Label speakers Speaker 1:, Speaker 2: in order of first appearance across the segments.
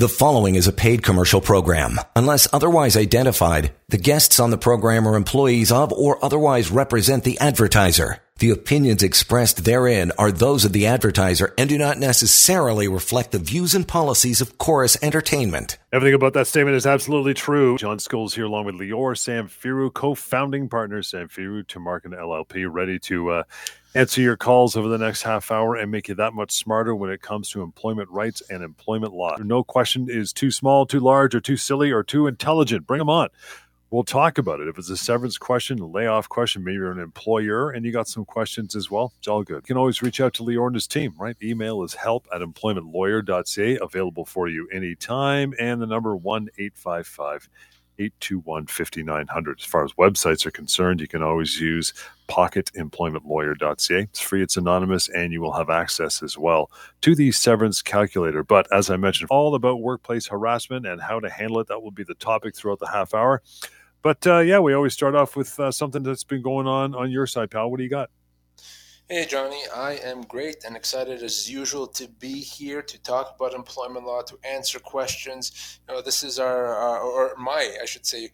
Speaker 1: The following is a paid commercial program. Unless otherwise identified, the guests on the program are employees of or otherwise represent the advertiser. The opinions expressed therein are those of the advertiser and do not necessarily reflect the views and policies of Chorus Entertainment.
Speaker 2: Everything about that statement is absolutely true. John Scholes here, along with Lior Samfiru, co-founding partners, Samfiru Tumarkin LLP, ready to uh, answer your calls over the next half hour and make you that much smarter when it comes to employment rights and employment law. No question is too small, too large, or too silly, or too intelligent. Bring them on we'll talk about it. If it's a severance question, a layoff question, maybe you're an employer and you got some questions as well, it's all good. You can always reach out to Lior and his team, right? Email is help at employmentlawyer.ca, available for you anytime. And the number one eight five five. 855 821 5900. As far as websites are concerned, you can always use pocketemploymentlawyer.ca. It's free, it's anonymous, and you will have access as well to the severance calculator. But as I mentioned, all about workplace harassment and how to handle it. That will be the topic throughout the half hour. But uh, yeah, we always start off with uh, something that's been going on on your side, pal. What do you got?
Speaker 3: Hey, Johnny, I am great and excited as usual to be here to talk about employment law, to answer questions. You know, this is our, our or my, I should say,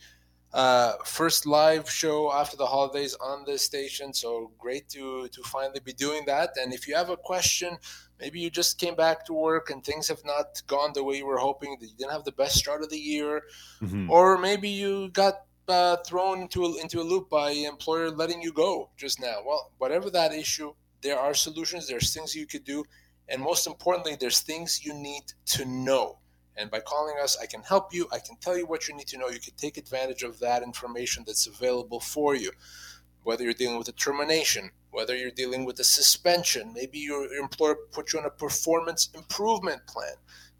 Speaker 3: uh, first live show after the holidays on this station. So great to to finally be doing that. And if you have a question, maybe you just came back to work and things have not gone the way you were hoping. That you didn't have the best start of the year, mm-hmm. or maybe you got uh, thrown into a, into a loop by employer letting you go just now. Well, whatever that issue, there are solutions. There's things you could do, and most importantly, there's things you need to know. And by calling us, I can help you. I can tell you what you need to know. You can take advantage of that information that's available for you. Whether you're dealing with a termination, whether you're dealing with a suspension, maybe your, your employer put you on a performance improvement plan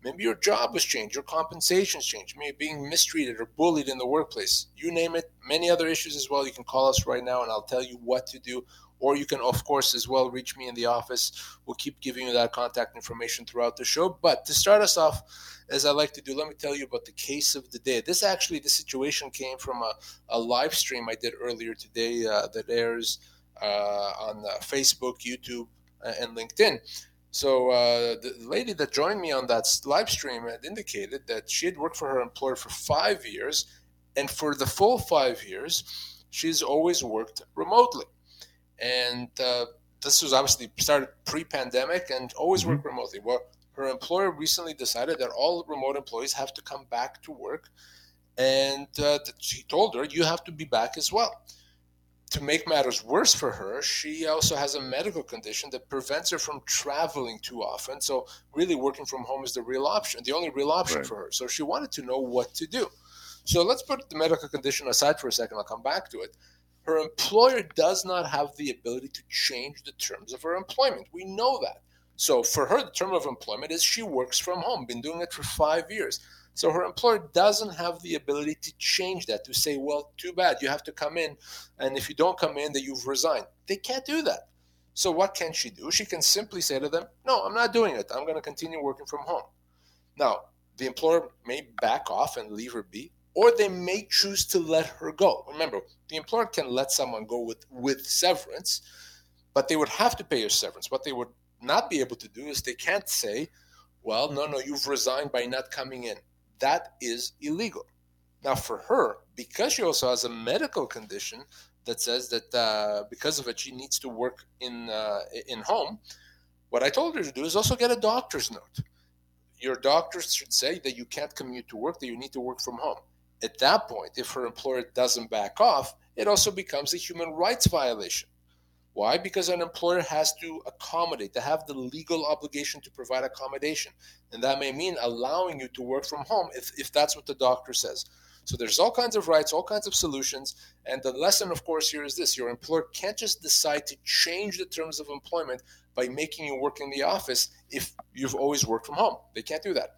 Speaker 3: Maybe your job has changed, your compensation's changed, maybe being mistreated or bullied in the workplace. You name it, many other issues as well. You can call us right now and I'll tell you what to do. Or you can, of course, as well reach me in the office. We'll keep giving you that contact information throughout the show. But to start us off, as I like to do, let me tell you about the case of the day. This actually, the situation came from a, a live stream I did earlier today uh, that airs uh, on uh, Facebook, YouTube, uh, and LinkedIn. So uh, the lady that joined me on that live stream had indicated that she had worked for her employer for five years, and for the full five years, she's always worked remotely. And uh, this was obviously started pre-pandemic and always mm-hmm. worked remotely. Well, her employer recently decided that all remote employees have to come back to work, and uh, he told her you have to be back as well to make matters worse for her, she also has a medical condition that prevents her from traveling too often. So, really, working from home is the real option, the only real option right. for her. So, she wanted to know what to do. So, let's put the medical condition aside for a second. I'll come back to it. Her employer does not have the ability to change the terms of her employment. We know that. So, for her, the term of employment is she works from home, been doing it for five years. So her employer doesn't have the ability to change that, to say, well, too bad, you have to come in. And if you don't come in, then you've resigned. They can't do that. So what can she do? She can simply say to them, no, I'm not doing it. I'm going to continue working from home. Now, the employer may back off and leave her be, or they may choose to let her go. Remember, the employer can let someone go with, with severance, but they would have to pay her severance. What they would not be able to do is they can't say, well, no, no, you've resigned by not coming in that is illegal. Now, for her, because she also has a medical condition that says that uh, because of it she needs to work in uh, in home, what I told her to do is also get a doctor's note. Your doctor should say that you can't commute to work, that you need to work from home. At that point, if her employer doesn't back off, it also becomes a human rights violation. Why? Because an employer has to accommodate, to have the legal obligation to provide accommodation. And that may mean allowing you to work from home if, if that's what the doctor says. So there's all kinds of rights, all kinds of solutions. And the lesson, of course, here is this your employer can't just decide to change the terms of employment by making you work in the office if you've always worked from home. They can't do that.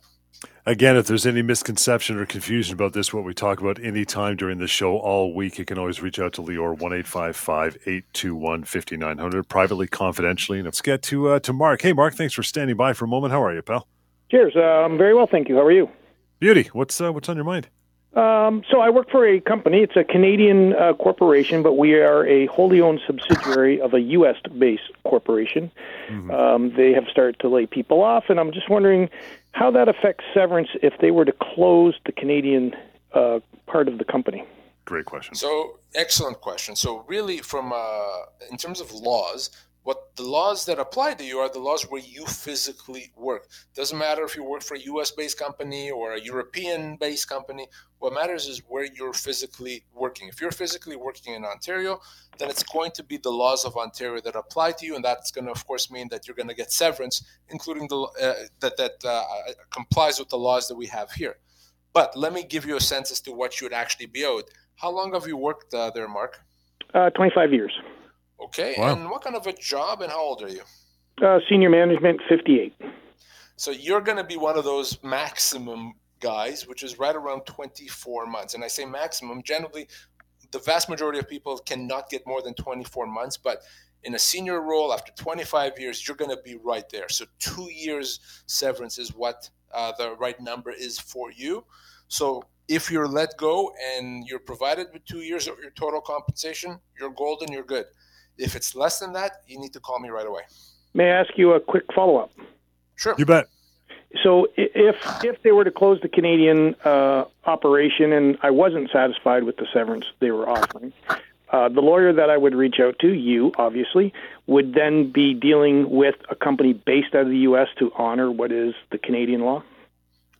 Speaker 2: Again, if there's any misconception or confusion about this, what we talk about anytime during the show all week, you can always reach out to Lior, 1 821 5900, privately, confidentially. And let's get to, uh, to Mark. Hey, Mark, thanks for standing by for a moment. How are you, pal?
Speaker 4: Cheers. Uh, I'm very well, thank you. How are you?
Speaker 2: Beauty. What's, uh, what's on your mind?
Speaker 4: Um, so I work for a company. It's a Canadian uh, corporation, but we are a wholly owned subsidiary of a U.S. based corporation. Mm-hmm. Um, they have started to lay people off, and I'm just wondering how that affects severance if they were to close the Canadian uh, part of the company.
Speaker 2: Great question.
Speaker 3: So excellent question. So really, from uh, in terms of laws, what the laws that apply to you are the laws where you physically work. Doesn't matter if you work for a US based company or a European based company. What matters is where you're physically working. If you're physically working in Ontario, then it's going to be the laws of Ontario that apply to you, and that's going to, of course, mean that you're going to get severance, including the uh, that that uh, complies with the laws that we have here. But let me give you a sense as to what you would actually be owed. How long have you worked uh, there, Mark?
Speaker 4: Uh, 25 years.
Speaker 3: Okay. Wow. And what kind of a job and how old are you?
Speaker 4: Uh, senior management, 58.
Speaker 3: So you're going to be one of those maximum guys, which is right around 24 months. And I say maximum, generally, the vast majority of people cannot get more than 24 months. But in a senior role, after 25 years, you're going to be right there. So two years severance is what uh, the right number is for you. So if you're let go and you're provided with two years of your total compensation, you're golden, you're good. If it's less than that, you need to call me right away.
Speaker 4: May I ask you a quick follow up?
Speaker 3: Sure.
Speaker 2: You bet.
Speaker 4: So if if they were to close the Canadian uh, operation and I wasn't satisfied with the severance they were offering, uh, the lawyer that I would reach out to, you obviously, would then be dealing with a company based out of the U.S. to honor what is the Canadian law.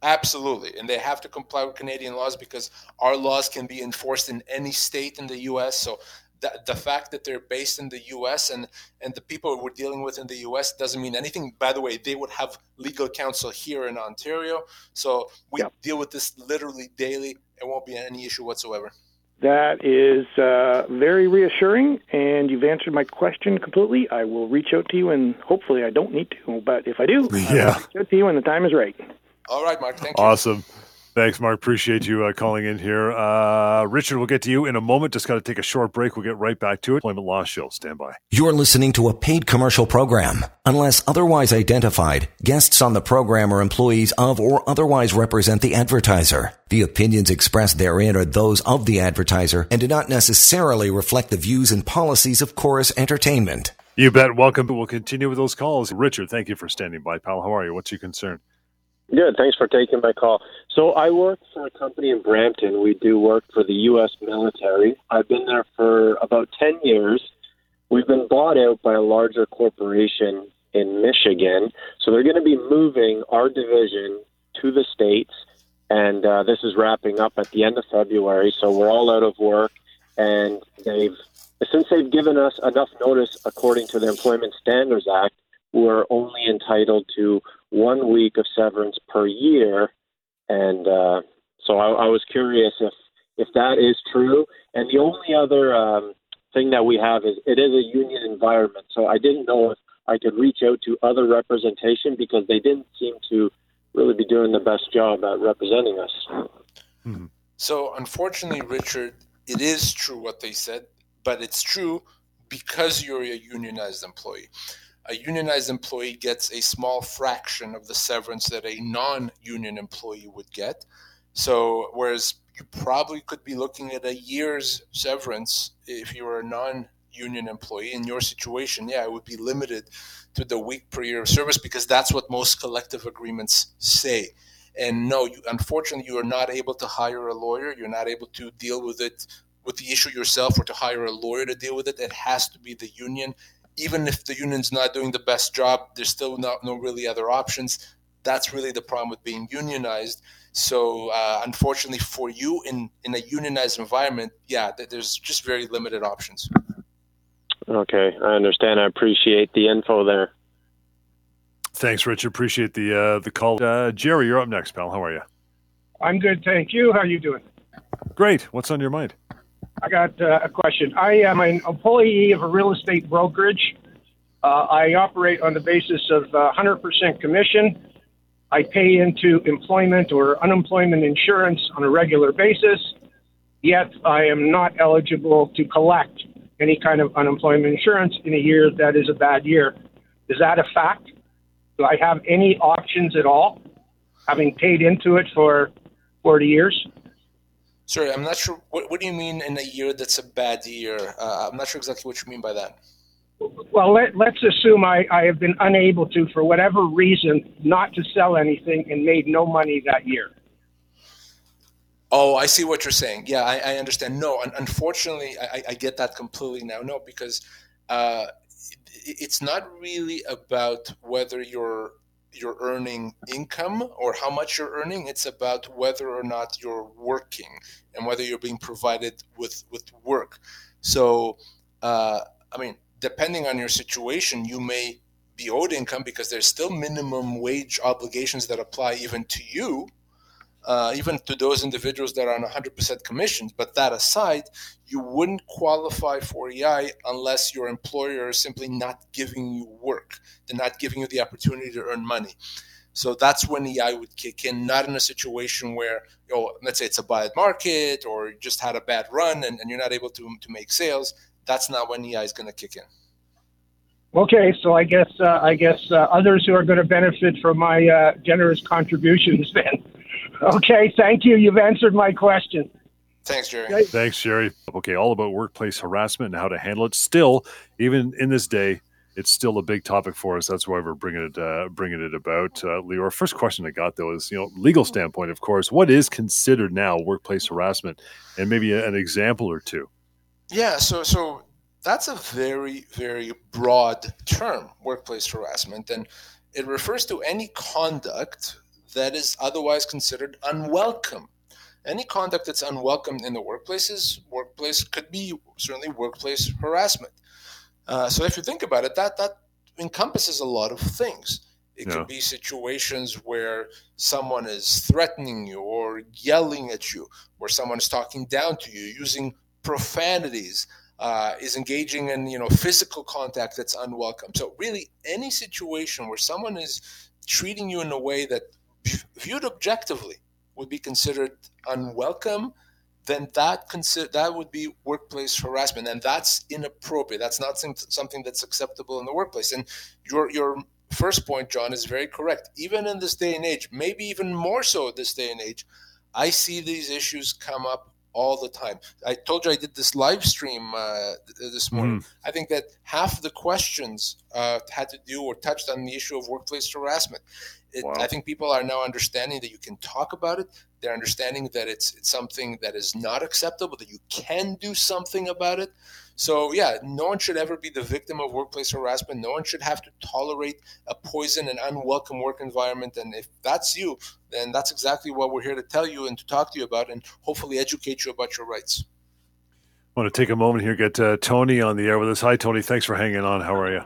Speaker 3: Absolutely, and they have to comply with Canadian laws because our laws can be enforced in any state in the U.S. So the, the fact that they're based in the U.S. and and the people we're dealing with in the U.S. doesn't mean anything. By the way, they would have legal counsel here in Ontario, so we yep. deal with this literally daily. It won't be any issue whatsoever.
Speaker 4: That is uh, very reassuring, and you've answered my question completely. I will reach out to you, and hopefully, I don't need to, but if I do, yeah. I will reach out to you when the time is right.
Speaker 3: All right, Mark. Thank you.
Speaker 2: Awesome. Thanks, Mark. Appreciate you uh, calling in here. Uh, Richard, we'll get to you in a moment. Just got to take a short break. We'll get right back to it. Employment Law Show. Stand by.
Speaker 1: You're listening to a paid commercial program. Unless otherwise identified, guests on the program are employees of or otherwise represent the advertiser. The opinions expressed therein are those of the advertiser and do not necessarily reflect the views and policies of Chorus Entertainment.
Speaker 2: You bet. Welcome. We'll continue with those calls. Richard, thank you for standing by, pal. How are you? What's your concern?
Speaker 5: Good. Thanks for taking my call. So I work for a company in Brampton. We do work for the U.S. military. I've been there for about 10 years. We've been bought out by a larger corporation in Michigan. So they're going to be moving our division to the States. And uh, this is wrapping up at the end of February. So we're all out of work. And they've, since they've given us enough notice according to the Employment Standards Act, we're only entitled to one week of severance per year, and uh, so I, I, was curious if if that is true. And the only other um, thing that we have is it is a union environment, so I didn't know if I could reach out to other representation because they didn't seem to really be doing the best job at representing us.
Speaker 3: Mm-hmm. So, unfortunately, Richard, it is true what they said, but it's true because you're a unionized employee a unionized employee gets a small fraction of the severance that a non-union employee would get. So whereas you probably could be looking at a year's severance if you were a non-union employee in your situation, yeah, it would be limited to the week per year of service because that's what most collective agreements say. And no, you, unfortunately, you are not able to hire a lawyer. You're not able to deal with it with the issue yourself or to hire a lawyer to deal with it. It has to be the union even if the union's not doing the best job, there's still not no really other options. That's really the problem with being unionized. So uh, unfortunately for you in in a unionized environment, yeah, there's just very limited options.
Speaker 5: Okay, I understand. I appreciate the info there.
Speaker 2: Thanks, Richard. Appreciate the uh, the call. Uh, Jerry, you're up next, pal. How are you?
Speaker 6: I'm good, thank you. How are you doing?
Speaker 2: Great. What's on your mind?
Speaker 6: I got uh, a question. I am an employee of a real estate brokerage. Uh, I operate on the basis of uh, 100% commission. I pay into employment or unemployment insurance on a regular basis, yet I am not eligible to collect any kind of unemployment insurance in a year that is a bad year. Is that a fact? Do I have any options at all, having paid into it for 40 years?
Speaker 3: Sorry, I'm not sure. What, what do you mean in a year that's a bad year? Uh, I'm not sure exactly what you mean by that.
Speaker 6: Well, let, let's assume I, I have been unable to, for whatever reason, not to sell anything and made no money that year.
Speaker 3: Oh, I see what you're saying. Yeah, I, I understand. No, unfortunately, I, I, get that completely now. No, because uh, it's not really about whether you're you're earning income or how much you're earning. It's about whether or not you're working and whether you're being provided with with work. So, uh, I mean, depending on your situation, you may be owed income because there's still minimum wage obligations that apply even to you uh, even to those individuals that are on 100% commissions. But that aside, you wouldn't qualify for EI unless your employer is simply not giving you work. They're not giving you the opportunity to earn money. So that's when EI would kick in, not in a situation where, you know, let's say it's a bad market or you just had a bad run and, and you're not able to, to make sales. That's not when EI is going to kick in.
Speaker 6: Okay, so I guess uh, I guess uh, others who are going to benefit from my uh, generous contributions then. Okay, thank you. You've answered my question.
Speaker 3: Thanks, Jerry.
Speaker 2: Thanks, Jerry. Okay, all about workplace harassment and how to handle it. Still, even in this day, it's still a big topic for us. That's why we're bringing it uh, bringing it about. Uh, Lior, first question I got though is, you know, legal standpoint, of course, what is considered now workplace harassment, and maybe an example or two.
Speaker 3: Yeah, so so that's a very very broad term, workplace harassment, and it refers to any conduct that is otherwise considered unwelcome. Any conduct that's unwelcome in the workplace workplace could be certainly workplace harassment. Uh, so if you think about it, that that encompasses a lot of things. It yeah. could be situations where someone is threatening you or yelling at you, where someone is talking down to you, using profanities, uh, is engaging in you know physical contact that's unwelcome. So really, any situation where someone is treating you in a way that viewed objectively would be considered unwelcome, then that consider that would be workplace harassment, and that's inappropriate. That's not something that's acceptable in the workplace. And your your first point, John, is very correct. Even in this day and age, maybe even more so this day and age, I see these issues come up all the time. I told you I did this live stream uh, this morning. Mm. I think that half the questions uh, had to do or touched on the issue of workplace harassment. It, wow. I think people are now understanding that you can talk about it. They're understanding that it's it's something that is not acceptable. That you can do something about it. So yeah, no one should ever be the victim of workplace harassment. No one should have to tolerate a poison and unwelcome work environment. And if that's you, then that's exactly what we're here to tell you and to talk to you about, and hopefully educate you about your rights.
Speaker 2: I want to take a moment here, get uh, Tony on the air with us. Hi, Tony. Thanks for hanging on. How are you?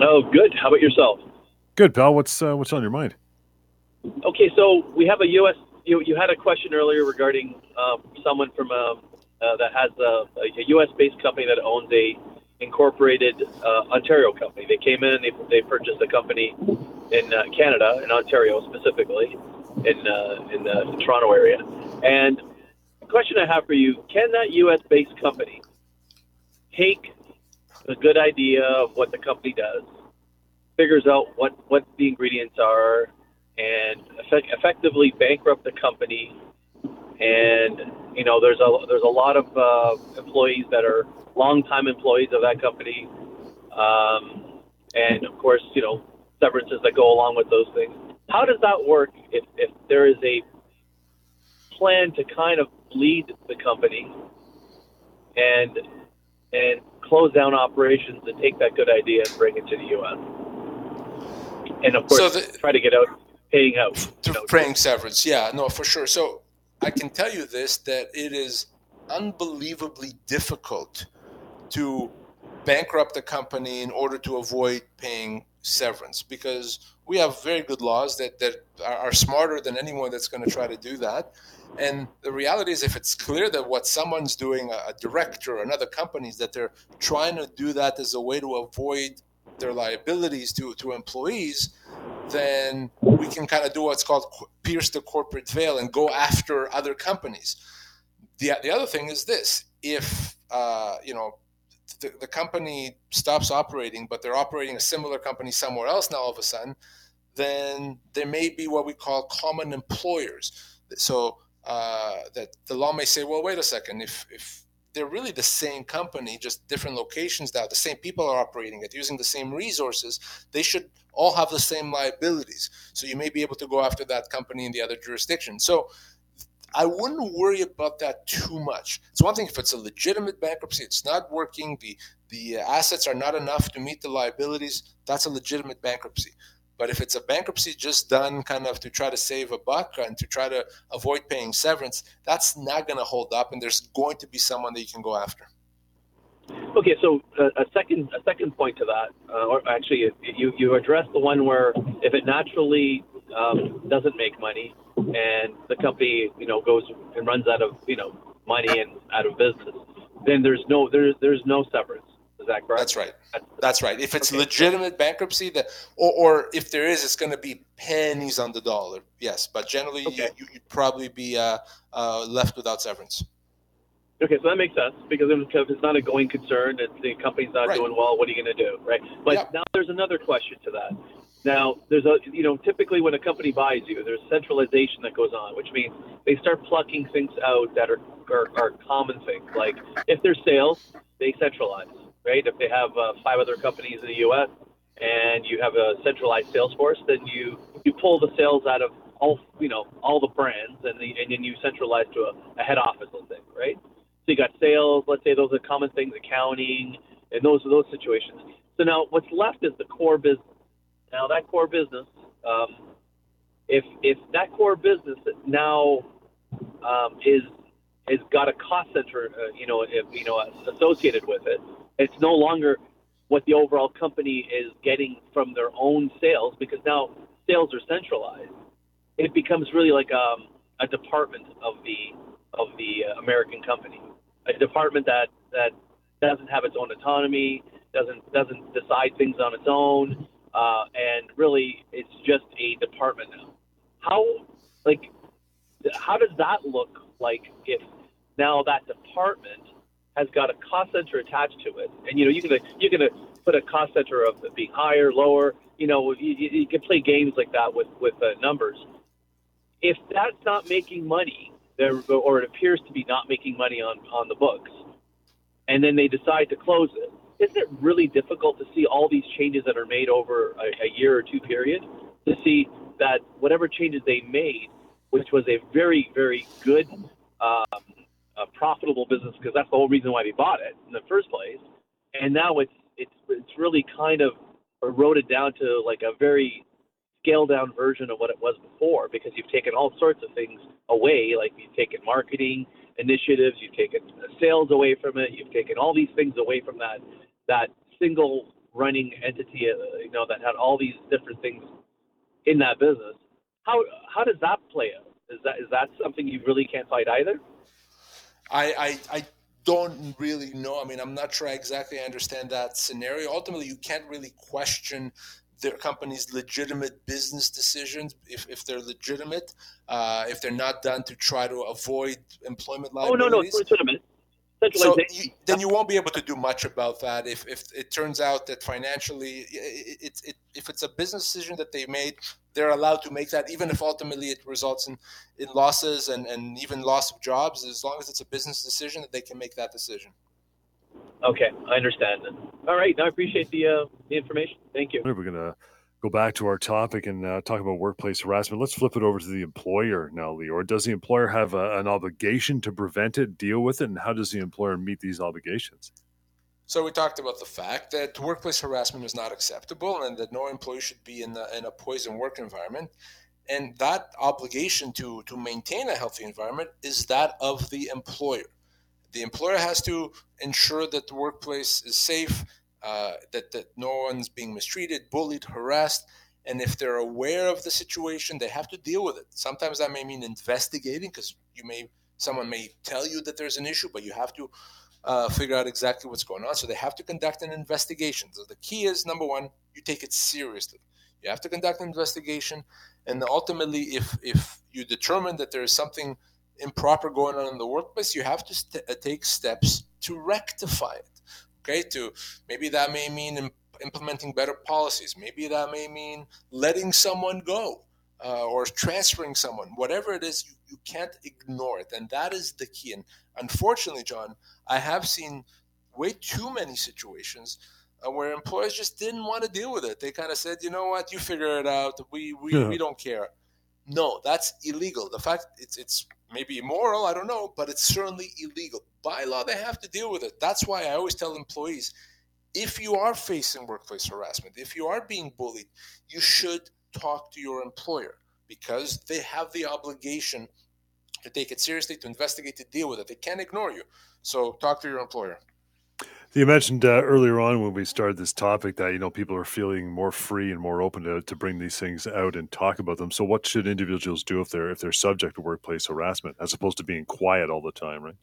Speaker 7: Oh, good. How about yourself?
Speaker 2: Good, pal. What's uh, what's on your mind?
Speaker 7: Okay, so we have a U.S. You, you had a question earlier regarding uh, someone from a, uh, that has a, a U.S. based company that owns a incorporated uh, Ontario company. They came in, they, they purchased a company in uh, Canada, in Ontario specifically, in uh, in the Toronto area. And the question I have for you: Can that U.S. based company take a good idea of what the company does? Figures out what, what the ingredients are and effect- effectively bankrupt the company. And you know, there's a there's a lot of uh, employees that are longtime employees of that company, um, and of course, you know, severances that go along with those things. How does that work if, if there is a plan to kind of bleed the company and and close down operations and take that good idea and bring it to the U.S and of course so the, try to get out paying out
Speaker 3: through you know, paying severance. Yeah, no, for sure. So I can tell you this that it is unbelievably difficult to bankrupt a company in order to avoid paying severance because we have very good laws that, that are smarter than anyone that's going to try to do that. And the reality is, if it's clear that what someone's doing, a director or another company, is that they're trying to do that as a way to avoid their liabilities to, to employees, then we can kind of do what's called pierce the corporate veil and go after other companies. The, the other thing is this if, uh, you know, the, the company stops operating, but they're operating a similar company somewhere else now all of a sudden, then there may be what we call common employers. So uh, that the law may say, well, wait a second, if if they're really the same company, just different locations now. The same people are operating it, using the same resources. They should all have the same liabilities. So you may be able to go after that company in the other jurisdiction. So I wouldn't worry about that too much. It's one thing if it's a legitimate bankruptcy, it's not working, the the assets are not enough to meet the liabilities. That's a legitimate bankruptcy. But if it's a bankruptcy just done kind of to try to save a buck and to try to avoid paying severance, that's not going to hold up, and there's going to be someone that you can go after.
Speaker 7: Okay, so uh, a second a second point to that, uh, or actually, you you addressed the one where if it naturally um, doesn't make money and the company you know goes and runs out of you know money and out of business, then there's no there's there's no severance. Is that correct?
Speaker 3: That's right. That's right. If it's okay. legitimate bankruptcy, that or, or if there is, it's going to be pennies on the dollar. Yes, but generally, okay. you, would probably be uh, uh, left without severance.
Speaker 7: Okay, so that makes sense because if it's not a going concern, if the company's not right. doing well, what are you going to do, right? But yep. now there's another question to that. Now, there's a, you know, typically when a company buys you, there's centralization that goes on, which means they start plucking things out that are, are, are common things. Like if there's sales, they centralize right? If they have uh, five other companies in the U.S. and you have a centralized sales force, then you you pull the sales out of all you know all the brands, and the, and then you centralize to a, a head office, let's say, right? So you got sales. Let's say those are common things, accounting, and those are those situations. So now what's left is the core business. Now that core business, um, if if that core business now um, is has got a cost center, uh, you know, if, you know, associated with it, it's no longer what the overall company is getting from their own sales because now sales are centralized. It becomes really like um, a department of the of the uh, American company, a department that that doesn't have its own autonomy, doesn't doesn't decide things on its own, uh, and really it's just a department now. How like how does that look like if now that department has got a cost center attached to it, and you know you can you can put a cost center of being higher, lower. You know you, you can play games like that with with uh, numbers. If that's not making money, there or it appears to be not making money on on the books, and then they decide to close it, isn't it really difficult to see all these changes that are made over a, a year or two period to see that whatever changes they made, which was a very very good um, a profitable business because that's the whole reason why we bought it in the first place. And now it's it's it's really kind of eroded down to like a very scaled down version of what it was before because you've taken all sorts of things away, like you've taken marketing initiatives, you've taken sales away from it, you've taken all these things away from that that single running entity, uh, you know, that had all these different things in that business. How how does that play out? Is that is that something you really can't fight either?
Speaker 3: I, I, I don't really know. I mean, I'm not sure I exactly understand that scenario. Ultimately, you can't really question their company's legitimate business decisions if, if they're legitimate, uh, if they're not done to try to avoid employment liabilities.
Speaker 7: Oh no, no, it's legitimate.
Speaker 3: So you, then you won't be able to do much about that if, if it turns out that financially, it, it, it, if it's a business decision that they made, they're allowed to make that, even if ultimately it results in, in losses and, and even loss of jobs. As long as it's a business decision, that they can make that decision.
Speaker 7: Okay, I understand. All right, I appreciate the uh, the information. Thank you.
Speaker 2: We're gonna go back to our topic and uh, talk about workplace harassment. Let's flip it over to the employer now, Lior. Does the employer have a, an obligation to prevent it, deal with it, and how does the employer meet these obligations?
Speaker 3: So we talked about the fact that workplace harassment is not acceptable and that no employee should be in, the, in a poison work environment. And that obligation to, to maintain a healthy environment is that of the employer. The employer has to ensure that the workplace is safe, uh, that, that no one's being mistreated, bullied, harassed. And if they're aware of the situation, they have to deal with it. Sometimes that may mean investigating because you may someone may tell you that there's an issue, but you have to uh, figure out exactly what's going on. So they have to conduct an investigation. So the key is number one, you take it seriously. You have to conduct an investigation, and ultimately, if if you determine that there is something improper going on in the workplace, you have to st- uh, take steps to rectify it. Okay, to maybe that may mean imp- implementing better policies. Maybe that may mean letting someone go. Uh, or transferring someone, whatever it is, you, you can't ignore it. And that is the key. And unfortunately, John, I have seen way too many situations uh, where employers just didn't want to deal with it. They kind of said, you know what, you figure it out. We, we, yeah. we don't care. No, that's illegal. The fact it's, it's maybe immoral, I don't know, but it's certainly illegal. By law, they have to deal with it. That's why I always tell employees if you are facing workplace harassment, if you are being bullied, you should talk to your employer because they have the obligation to take it seriously, to investigate, to deal with it. They can't ignore you. So talk to your employer.
Speaker 2: You mentioned uh, earlier on when we started this topic that you know people are feeling more free and more open to, to bring these things out and talk about them. So, what should individuals do if they're if they're subject to workplace harassment, as opposed to being quiet all the time, right?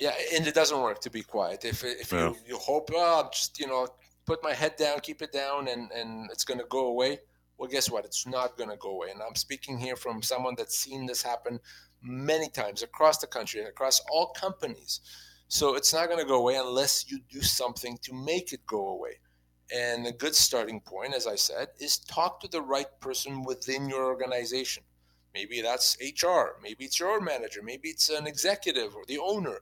Speaker 3: Yeah, and it doesn't work to be quiet. If if yeah. you, you hope, oh, just you know, put my head down, keep it down, and and it's going to go away. Well, guess what? It's not going to go away. And I'm speaking here from someone that's seen this happen many times across the country, and across all companies. So it's not going to go away unless you do something to make it go away. And a good starting point, as I said, is talk to the right person within your organization. Maybe that's HR, maybe it's your manager, maybe it's an executive or the owner.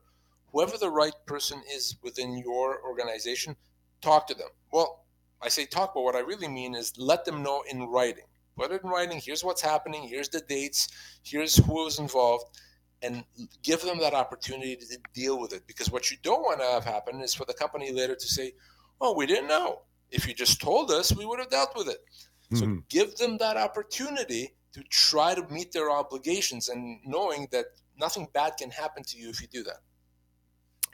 Speaker 3: Whoever the right person is within your organization, talk to them. Well, I say talk, but what I really mean is let them know in writing. Put it in writing. Here's what's happening. Here's the dates. Here's who was involved. And give them that opportunity to deal with it. Because what you don't want to have happen is for the company later to say, oh, we didn't know. If you just told us, we would have dealt with it. Mm-hmm. So give them that opportunity to try to meet their obligations and knowing that nothing bad can happen to you if you do that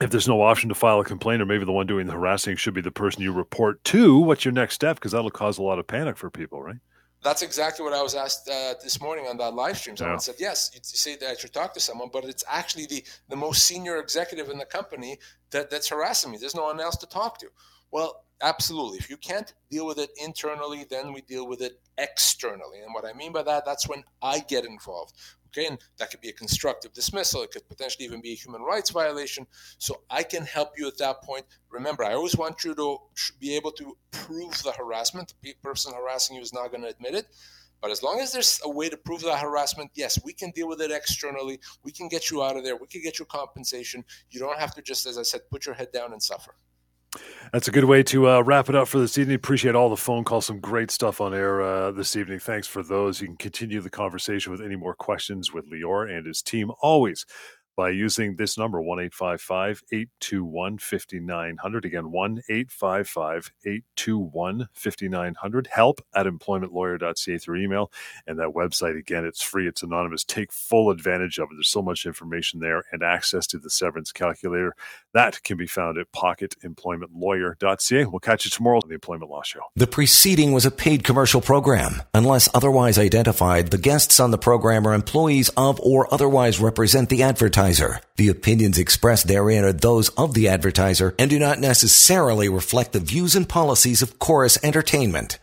Speaker 2: if there's no option to file a complaint, or maybe the one doing the harassing should be the person you report to, what's your next step? Because that'll cause a lot of panic for people, right?
Speaker 3: That's exactly what I was asked uh, this morning on that live stream. Someone yeah. said, "Yes, you say that you talk to someone, but it's actually the the most senior executive in the company that, that's harassing me. There's no one else to talk to." Well, absolutely. If you can't deal with it internally, then we deal with it externally. And what I mean by that, that's when I get involved. Okay, and that could be a constructive dismissal. It could potentially even be a human rights violation. So I can help you at that point. Remember, I always want you to be able to prove the harassment. The person harassing you is not going to admit it. But as long as there's a way to prove that harassment, yes, we can deal with it externally. We can get you out of there. We can get you compensation. You don't have to just, as I said, put your head down and suffer.
Speaker 2: That's a good way to uh, wrap it up for this evening. Appreciate all the phone calls. Some great stuff on air uh, this evening. Thanks for those. You can continue the conversation with any more questions with Lior and his team always by using this number, 1 821 5900. Again, 1 821 5900. Help at employmentlawyer.ca through email. And that website, again, it's free, it's anonymous. Take full advantage of it. There's so much information there and access to the severance calculator. That can be found at pocketemploymentlawyer.ca. We'll catch you tomorrow on the Employment Law Show.
Speaker 1: The preceding was a paid commercial program. Unless otherwise identified, the guests on the program are employees of or otherwise represent the advertiser advertiser. The opinions expressed therein are those of the advertiser and do not necessarily reflect the views and policies of Chorus Entertainment.